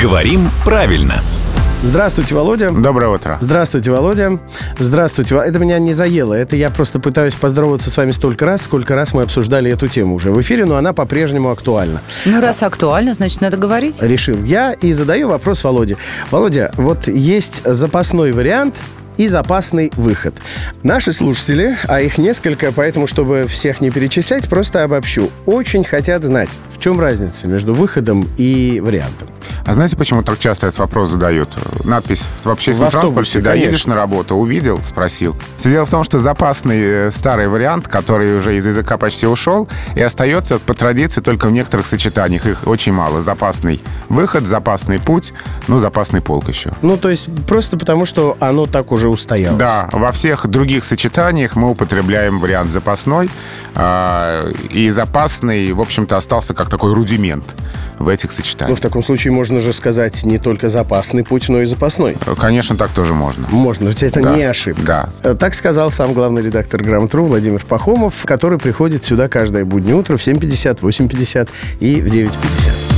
Говорим правильно. Здравствуйте, Володя. Доброе утро. Здравствуйте, Володя. Здравствуйте. Это меня не заело. Это я просто пытаюсь поздороваться с вами столько раз, сколько раз мы обсуждали эту тему уже в эфире, но она по-прежнему актуальна. Ну, раз актуально, значит, надо говорить. Решил я и задаю вопрос Володе. Володя, вот есть запасной вариант и запасный выход. Наши слушатели, а их несколько, поэтому, чтобы всех не перечислять, просто обобщу, очень хотят знать, в чем разница между выходом и вариантом. А знаете, почему так часто этот вопрос задают? Надпись в общественном В транспорте, да, едешь на работу, увидел, спросил. Все дело в том, что запасный э, старый вариант, который уже из языка почти ушел, и остается по традиции только в некоторых сочетаниях. Их очень мало. Запасный выход, запасный путь, ну, запасный полк еще. Ну, то есть просто потому, что оно так уже устоялось. Да, во всех других сочетаниях мы употребляем вариант запасной, а, и запасный, в общем-то, остался как такой рудимент в этих Ну, сочетаниях. в таком случае можно же сказать не только запасный путь, но и запасной. Конечно, так тоже можно. Можно, ведь это Да, не ошибка. да. Э, Так сказал сам главный редактор «Грамотру» Владимир Пахомов, который приходит сюда каждое буднее утро в 7.50, 8.50 и в 9.50.